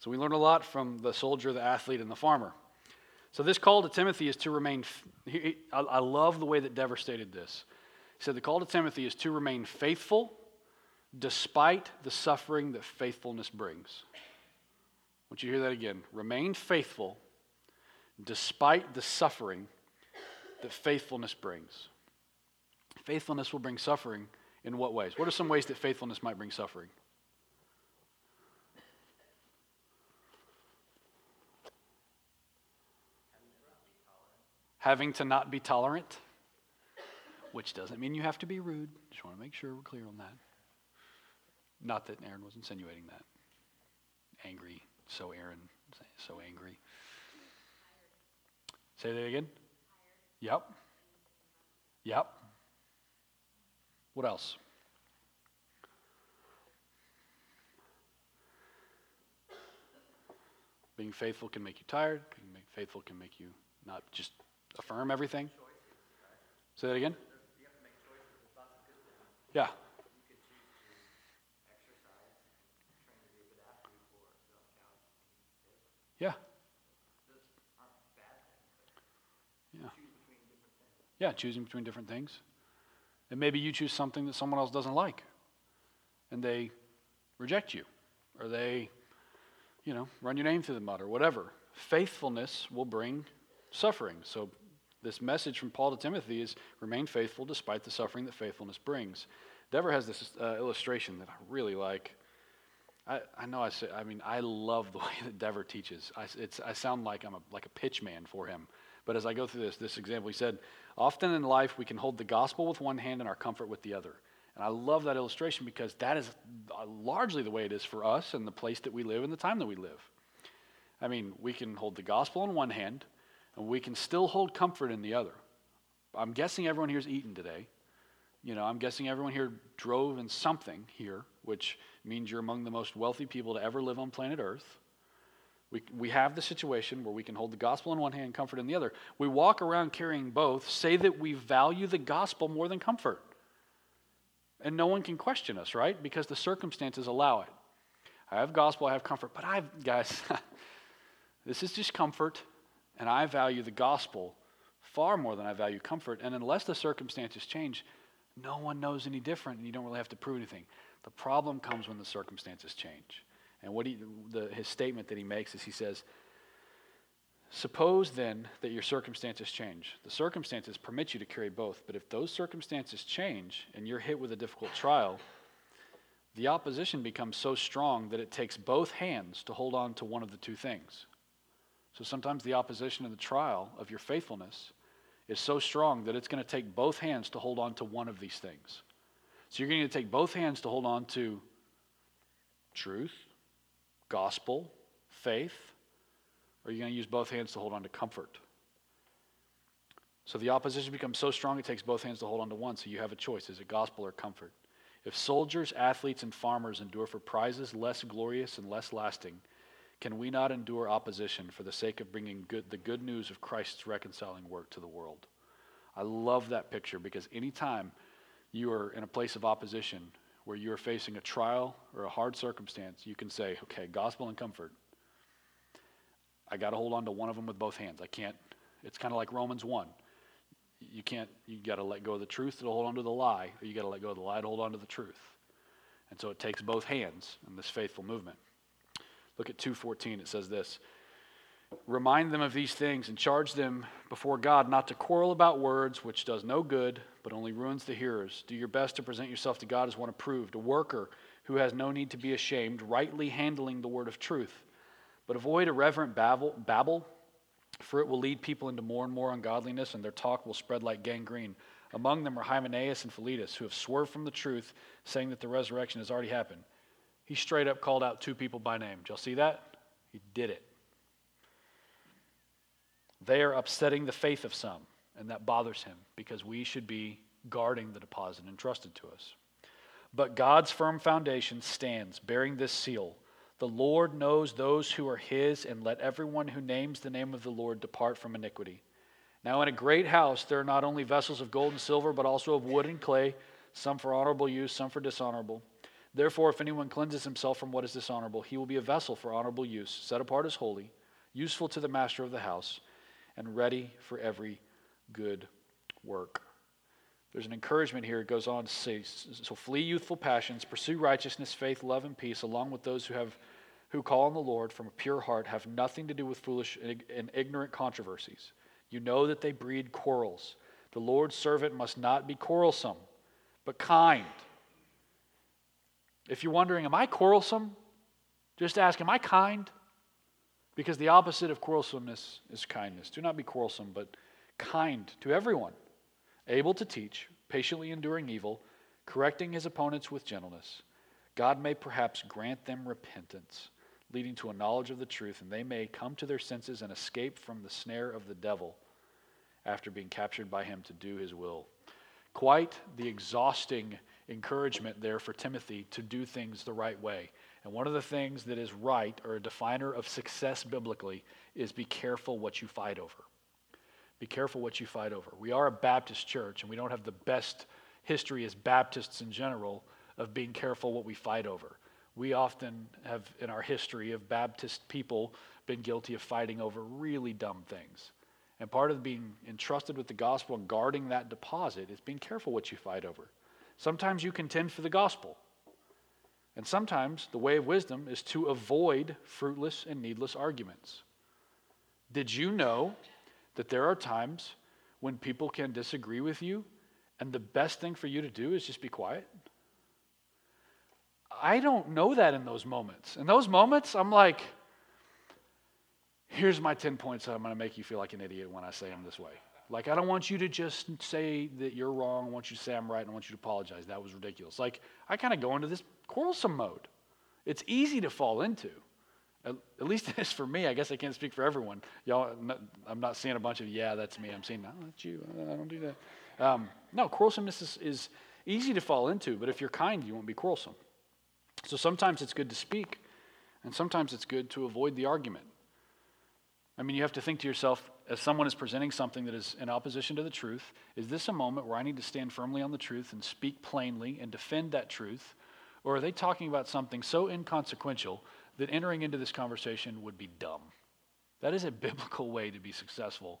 So we learn a lot from the soldier, the athlete, and the farmer. So this call to Timothy is to remain. I love the way that Dever stated this. He said the call to Timothy is to remain faithful despite the suffering that faithfulness brings. I want you to hear that again. Remain faithful despite the suffering that faithfulness brings. Faithfulness will bring suffering in what ways? What are some ways that faithfulness might bring suffering? Having to not be tolerant, which doesn't mean you have to be rude. Just want to make sure we're clear on that. Not that Aaron was insinuating that. Angry, so Aaron, so angry. Say that again. Yep. Yep. What else? Being faithful can make you tired. Being faithful can make you not just affirm everything. Say that again. Yeah. Yeah. Yeah. Yeah, choosing between different things. And maybe you choose something that someone else doesn't like and they reject you or they, you know, run your name through the mud or whatever. Faithfulness will bring suffering. So, this message from Paul to Timothy is remain faithful despite the suffering that faithfulness brings. Dever has this uh, illustration that I really like. I, I know I say, I mean, I love the way that Dever teaches. I, I sound like I'm a, like a pitch man for him. But as I go through this, this example, he said, Often in life, we can hold the gospel with one hand and our comfort with the other. And I love that illustration because that is uh, largely the way it is for us and the place that we live and the time that we live. I mean, we can hold the gospel in one hand and we can still hold comfort in the other. I'm guessing everyone here's eaten today. You know, I'm guessing everyone here drove in something here, which means you're among the most wealthy people to ever live on planet Earth. We, we have the situation where we can hold the gospel in one hand, comfort in the other. We walk around carrying both, say that we value the gospel more than comfort. And no one can question us, right? Because the circumstances allow it. I have gospel, I have comfort, but I've, guys, this is just comfort, and I value the gospel far more than I value comfort. And unless the circumstances change, no one knows any different, and you don't really have to prove anything. The problem comes when the circumstances change. And what he, the, his statement that he makes is he says, Suppose then that your circumstances change. The circumstances permit you to carry both, but if those circumstances change and you're hit with a difficult trial, the opposition becomes so strong that it takes both hands to hold on to one of the two things. So sometimes the opposition in the trial of your faithfulness is so strong that it's going to take both hands to hold on to one of these things. So you're going to take both hands to hold on to truth gospel, faith, or are you going to use both hands to hold on to comfort? So the opposition becomes so strong it takes both hands to hold on to one. So you have a choice is it gospel or comfort? If soldiers, athletes, and farmers endure for prizes less glorious and less lasting, can we not endure opposition for the sake of bringing good, the good news of Christ's reconciling work to the world? I love that picture because anytime you are in a place of opposition, where you're facing a trial or a hard circumstance, you can say, okay, gospel and comfort. I got to hold on to one of them with both hands. I can't, it's kind of like Romans 1. You can't, you got to let go of the truth to hold on to the lie, or you got to let go of the lie to hold on to the truth. And so it takes both hands in this faithful movement. Look at 2:14 it says this Remind them of these things and charge them before God not to quarrel about words, which does no good, but only ruins the hearers. Do your best to present yourself to God as one approved, a worker who has no need to be ashamed, rightly handling the word of truth. But avoid irreverent babble, babble, for it will lead people into more and more ungodliness, and their talk will spread like gangrene. Among them are Hymenaeus and Philetus, who have swerved from the truth, saying that the resurrection has already happened. He straight up called out two people by name. Did y'all see that? He did it. They are upsetting the faith of some, and that bothers him because we should be guarding the deposit entrusted to us. But God's firm foundation stands, bearing this seal The Lord knows those who are his, and let everyone who names the name of the Lord depart from iniquity. Now, in a great house, there are not only vessels of gold and silver, but also of wood and clay, some for honorable use, some for dishonorable. Therefore, if anyone cleanses himself from what is dishonorable, he will be a vessel for honorable use, set apart as holy, useful to the master of the house, and ready for every good work. There's an encouragement here. It goes on to say, so flee youthful passions, pursue righteousness, faith, love, and peace, along with those who have who call on the Lord from a pure heart, have nothing to do with foolish and ignorant controversies. You know that they breed quarrels. The Lord's servant must not be quarrelsome, but kind. If you're wondering, am I quarrelsome? Just ask, am I kind? Because the opposite of quarrelsomeness is kindness. Do not be quarrelsome, but kind to everyone able to teach, patiently enduring evil, correcting his opponents with gentleness. God may perhaps grant them repentance, leading to a knowledge of the truth, and they may come to their senses and escape from the snare of the devil after being captured by him to do his will. Quite the exhausting encouragement there for Timothy to do things the right way. And one of the things that is right, or a definer of success biblically, is be careful what you fight over. Be careful what you fight over. We are a Baptist church, and we don't have the best history as Baptists in general of being careful what we fight over. We often have, in our history of Baptist people, been guilty of fighting over really dumb things. And part of being entrusted with the gospel and guarding that deposit is being careful what you fight over. Sometimes you contend for the gospel. And sometimes the way of wisdom is to avoid fruitless and needless arguments. Did you know that there are times when people can disagree with you, and the best thing for you to do is just be quiet? I don't know that in those moments. In those moments, I'm like, here's my 10 points that I'm going to make you feel like an idiot when I say them this way. Like, I don't want you to just say that you're wrong. I want you to say I'm right. And I want you to apologize. That was ridiculous. Like, I kind of go into this quarrelsome mode. It's easy to fall into. At, at least it is for me. I guess I can't speak for everyone. Y'all, I'm not seeing a bunch of, yeah, that's me. I'm seeing, no, that's you. I don't do that. Um, no, quarrelsomeness is, is easy to fall into, but if you're kind, you won't be quarrelsome. So sometimes it's good to speak, and sometimes it's good to avoid the argument. I mean, you have to think to yourself, as someone is presenting something that is in opposition to the truth, is this a moment where I need to stand firmly on the truth and speak plainly and defend that truth? Or are they talking about something so inconsequential that entering into this conversation would be dumb. That is a biblical way to be successful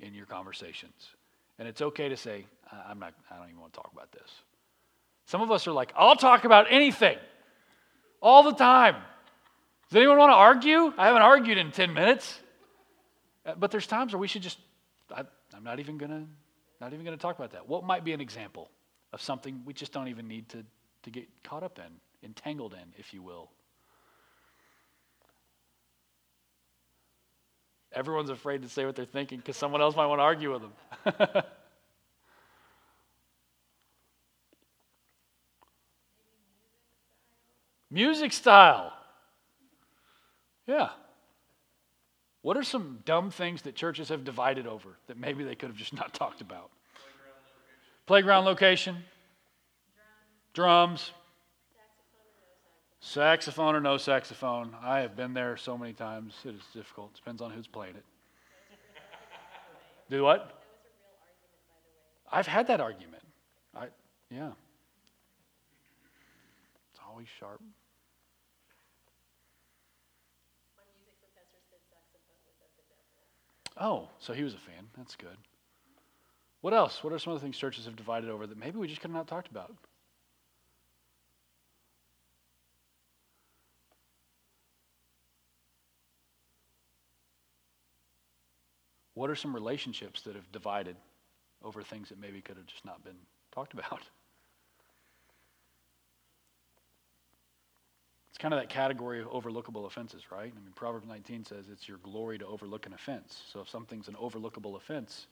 in your conversations. And it's okay to say, I'm not, I don't even want to talk about this. Some of us are like, I'll talk about anything all the time. Does anyone want to argue? I haven't argued in 10 minutes. Uh, but there's times where we should just, I, am not even going to, not even going to talk about that. What might be an example of something we just don't even need to, to get caught up in, entangled in, if you will? Everyone's afraid to say what they're thinking because someone else might want to argue with them. Music style. Yeah. What are some dumb things that churches have divided over that maybe they could have just not talked about? Playground location. Drums. Saxophone or no saxophone. I have been there so many times. It is difficult. Depends on who's playing it. Do what? I've had that argument. I yeah. It's always sharp. Oh, so he was a fan. That's good. What else? What are some of the things churches have divided over that maybe we just could have not talked about? What are some relationships that have divided over things that maybe could have just not been talked about? Kind of that category of overlookable offenses, right? I mean, Proverbs 19 says it's your glory to overlook an offense. So if something's an overlookable offense,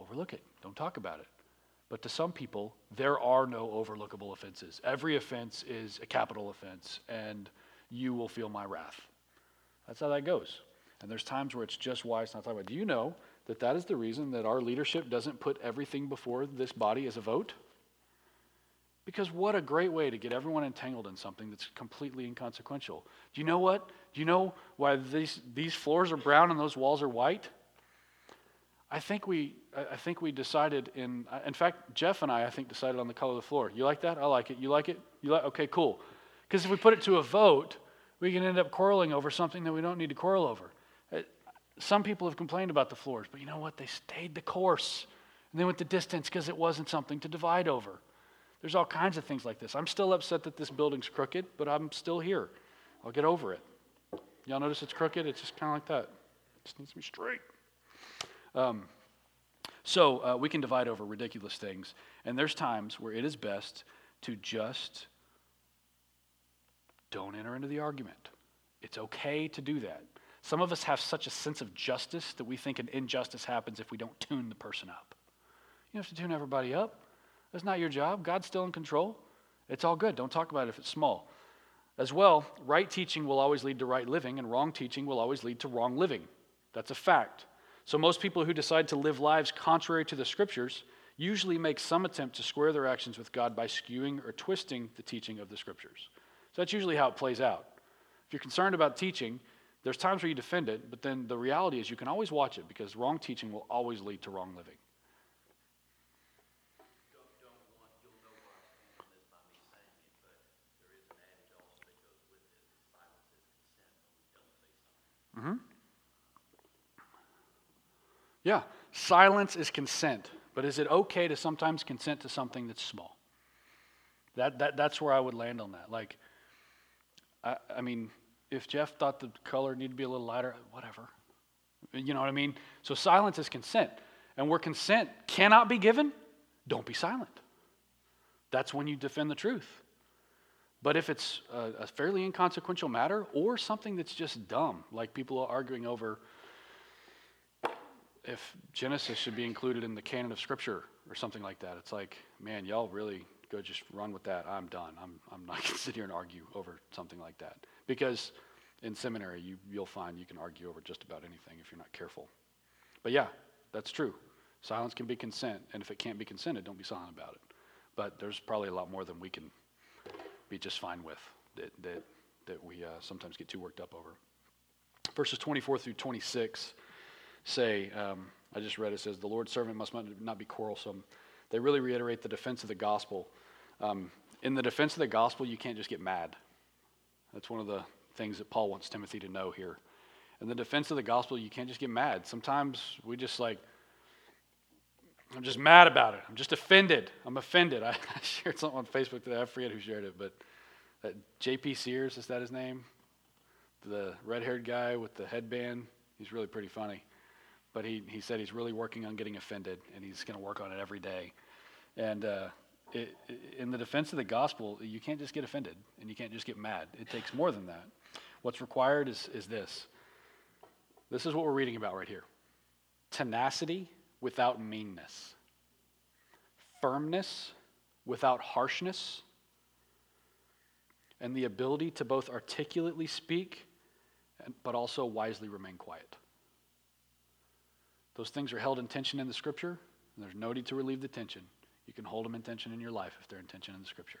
overlook it. Don't talk about it. But to some people, there are no overlookable offenses. Every offense is a capital offense, and you will feel my wrath. That's how that goes. And there's times where it's just wise not to talk about. It. Do you know that that is the reason that our leadership doesn't put everything before this body as a vote? Because what a great way to get everyone entangled in something that's completely inconsequential. Do you know what? Do you know why these, these floors are brown and those walls are white? I think we, I think we decided in, in fact, Jeff and I, I think, decided on the color of the floor. You like that? I like it. You like it? You like? Okay, cool. Because if we put it to a vote, we can end up quarreling over something that we don't need to quarrel over. Uh, some people have complained about the floors, but you know what? They stayed the course. And they went the distance because it wasn't something to divide over. There's all kinds of things like this. I'm still upset that this building's crooked, but I'm still here. I'll get over it. Y'all notice it's crooked? It's just kind of like that. It just needs to be straight. Um, so uh, we can divide over ridiculous things. And there's times where it is best to just don't enter into the argument. It's okay to do that. Some of us have such a sense of justice that we think an injustice happens if we don't tune the person up. You have to tune everybody up. That's not your job. God's still in control. It's all good. Don't talk about it if it's small. As well, right teaching will always lead to right living, and wrong teaching will always lead to wrong living. That's a fact. So, most people who decide to live lives contrary to the scriptures usually make some attempt to square their actions with God by skewing or twisting the teaching of the scriptures. So, that's usually how it plays out. If you're concerned about teaching, there's times where you defend it, but then the reality is you can always watch it because wrong teaching will always lead to wrong living. Mm-hmm. Yeah, silence is consent. But is it okay to sometimes consent to something that's small? That, that, that's where I would land on that. Like, I, I mean, if Jeff thought the color needed to be a little lighter, whatever. You know what I mean? So silence is consent. And where consent cannot be given, don't be silent. That's when you defend the truth. But if it's a, a fairly inconsequential matter or something that's just dumb, like people are arguing over if Genesis should be included in the canon of Scripture or something like that. It's like, man, y'all really go just run with that. I'm done. I'm, I'm not going to sit here and argue over something like that. Because in seminary, you, you'll find you can argue over just about anything if you're not careful. But yeah, that's true. Silence can be consent. And if it can't be consented, don't be silent about it. But there's probably a lot more than we can be just fine with that, that, that we uh, sometimes get too worked up over. Verses 24 through 26 say, um, I just read it says, the Lord's servant must not be quarrelsome. They really reiterate the defense of the gospel. Um, in the defense of the gospel, you can't just get mad. That's one of the things that Paul wants Timothy to know here. In the defense of the gospel, you can't just get mad. Sometimes we just like, I'm just mad about it. I'm just offended. I'm offended. I, I shared something on Facebook today. I forget who shared it, but that J.P. Sears, is that his name? The red haired guy with the headband. He's really pretty funny but he, he said he's really working on getting offended and he's going to work on it every day. And uh, it, in the defense of the gospel, you can't just get offended and you can't just get mad. It takes more than that. What's required is, is this this is what we're reading about right here tenacity without meanness, firmness without harshness, and the ability to both articulately speak but also wisely remain quiet. Those things are held in tension in the scripture, and there's no need to relieve the tension. You can hold them in tension in your life if they're in tension in the scripture.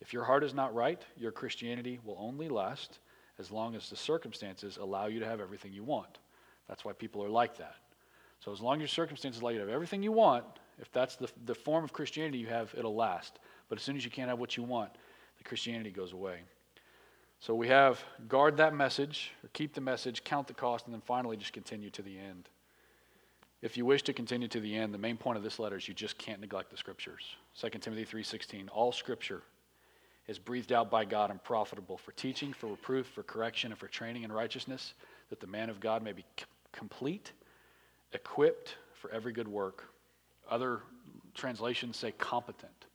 If your heart is not right, your Christianity will only last as long as the circumstances allow you to have everything you want. That's why people are like that. So, as long as your circumstances allow you to have everything you want, if that's the, the form of Christianity you have, it'll last. But as soon as you can't have what you want, the Christianity goes away. So we have guard that message, or keep the message, count the cost, and then finally just continue to the end. If you wish to continue to the end, the main point of this letter is you just can't neglect the scriptures. 2 Timothy 3:16, all scripture is breathed out by God and profitable for teaching, for reproof, for correction, and for training in righteousness, that the man of God may be c- complete, equipped for every good work. Other translations say competent.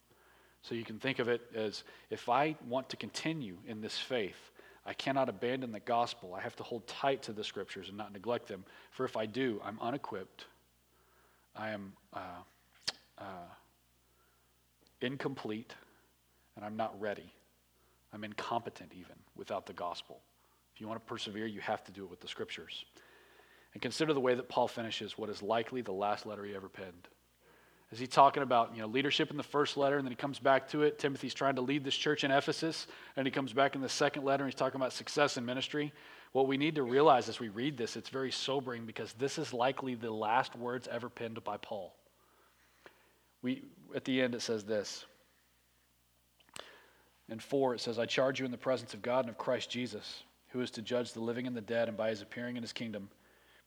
So you can think of it as if I want to continue in this faith, I cannot abandon the gospel. I have to hold tight to the scriptures and not neglect them. For if I do, I'm unequipped. I am uh, uh, incomplete, and I'm not ready. I'm incompetent even without the gospel. If you want to persevere, you have to do it with the scriptures. And consider the way that Paul finishes what is likely the last letter he ever penned. Is he talking about you know leadership in the first letter, and then he comes back to it? Timothy's trying to lead this church in Ephesus, and he comes back in the second letter, and he's talking about success in ministry. What we need to realize as we read this, it's very sobering because this is likely the last words ever penned by Paul. We at the end it says this. In four, it says, I charge you in the presence of God and of Christ Jesus, who is to judge the living and the dead, and by his appearing in his kingdom,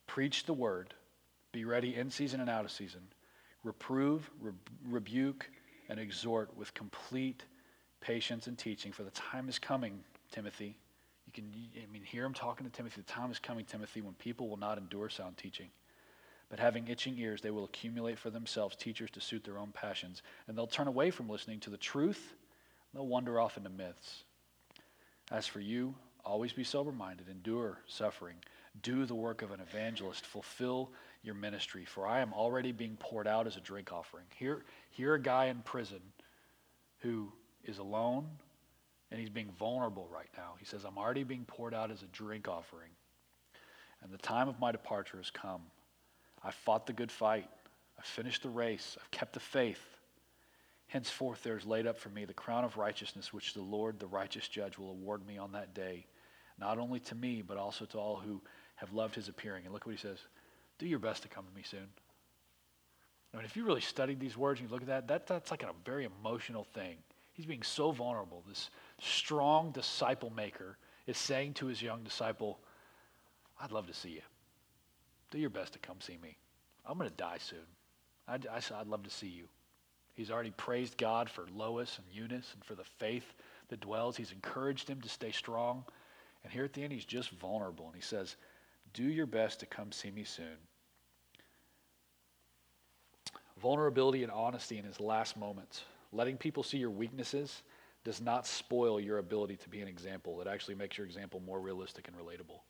preach the word, be ready in season and out of season reprove, re- rebuke, and exhort with complete patience and teaching. For the time is coming, Timothy. You can, I mean, hear him talking to Timothy. The time is coming, Timothy, when people will not endure sound teaching. But having itching ears, they will accumulate for themselves teachers to suit their own passions. And they'll turn away from listening to the truth. They'll wander off into myths. As for you, always be sober minded, endure suffering, do the work of an evangelist, fulfill your ministry, for I am already being poured out as a drink offering. Here, here a guy in prison who is alone and he's being vulnerable right now. He says, I'm already being poured out as a drink offering. And the time of my departure has come. I've fought the good fight. I've finished the race. I've kept the faith. Henceforth, there is laid up for me the crown of righteousness, which the Lord, the righteous judge, will award me on that day, not only to me, but also to all who have loved his appearing. And look what he says do your best to come to me soon. I mean, if you really studied these words and you look at that, that that's like a very emotional thing. He's being so vulnerable. This strong disciple maker is saying to his young disciple, I'd love to see you. Do your best to come see me. I'm going to die soon. I'd, I'd love to see you. He's already praised God for Lois and Eunice and for the faith that dwells. He's encouraged him to stay strong. And here at the end, he's just vulnerable. And he says, do your best to come see me soon. Vulnerability and honesty in his last moments. Letting people see your weaknesses does not spoil your ability to be an example. It actually makes your example more realistic and relatable.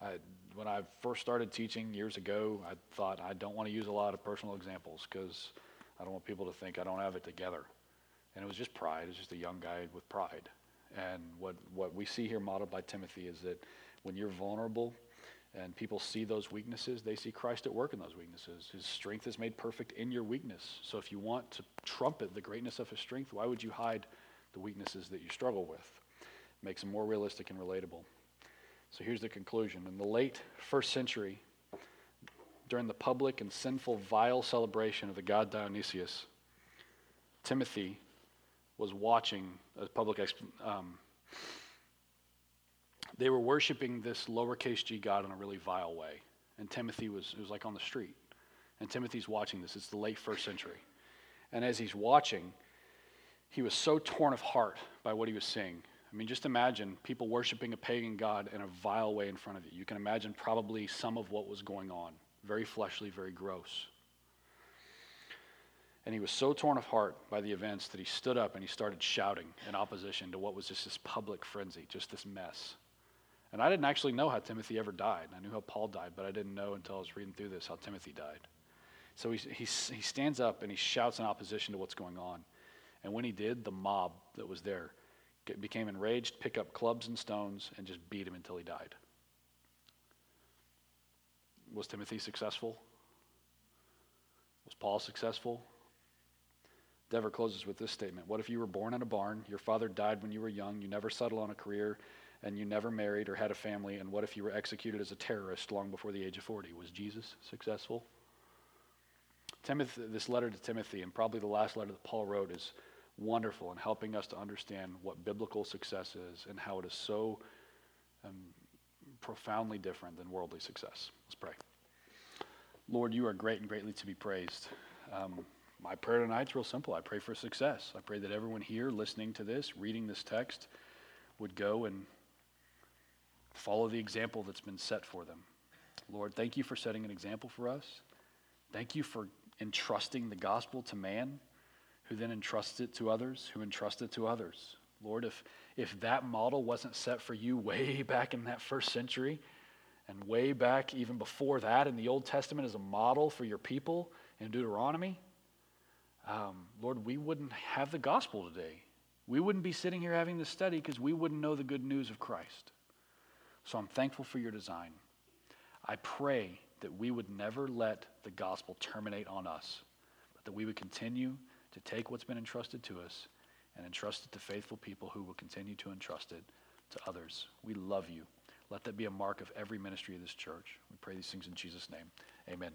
I, when I first started teaching years ago, I thought I don't want to use a lot of personal examples because I don't want people to think I don't have it together. And it was just pride. It's just a young guy with pride. And what, what we see here modeled by Timothy is that when you're vulnerable and people see those weaknesses, they see Christ at work in those weaknesses. His strength is made perfect in your weakness. So if you want to trumpet the greatness of his strength, why would you hide the weaknesses that you struggle with? It makes them more realistic and relatable. So here's the conclusion. In the late first century, during the public and sinful, vile celebration of the god Dionysius, Timothy was watching a public um, they were worshiping this lowercase g God in a really vile way. And Timothy was, it was like on the street. And Timothy's watching this. It's the late first century. And as he's watching, he was so torn of heart by what he was seeing. I mean, just imagine people worshiping a pagan God in a vile way in front of you. You can imagine probably some of what was going on. Very fleshly, very gross. And he was so torn of heart by the events that he stood up and he started shouting in opposition to what was just this public frenzy, just this mess. And I didn't actually know how Timothy ever died. I knew how Paul died, but I didn't know until I was reading through this how Timothy died. So he, he, he stands up and he shouts in opposition to what's going on. And when he did, the mob that was there became enraged, pick up clubs and stones, and just beat him until he died. Was Timothy successful? Was Paul successful? Dever closes with this statement What if you were born in a barn? Your father died when you were young. You never settled on a career and you never married or had a family, and what if you were executed as a terrorist long before the age of 40? Was Jesus successful? Timothy, this letter to Timothy, and probably the last letter that Paul wrote, is wonderful in helping us to understand what biblical success is and how it is so um, profoundly different than worldly success. Let's pray. Lord, you are great and greatly to be praised. Um, my prayer tonight is real simple. I pray for success. I pray that everyone here listening to this, reading this text, would go and follow the example that's been set for them. Lord, thank you for setting an example for us. Thank you for entrusting the gospel to man, who then entrusts it to others, who entrust it to others. Lord, if, if that model wasn't set for you way back in that first century, and way back even before that in the Old Testament as a model for your people in Deuteronomy, um, Lord, we wouldn't have the gospel today. We wouldn't be sitting here having this study because we wouldn't know the good news of Christ. So I'm thankful for your design. I pray that we would never let the gospel terminate on us, but that we would continue to take what's been entrusted to us and entrust it to faithful people who will continue to entrust it to others. We love you. Let that be a mark of every ministry of this church. We pray these things in Jesus' name. Amen.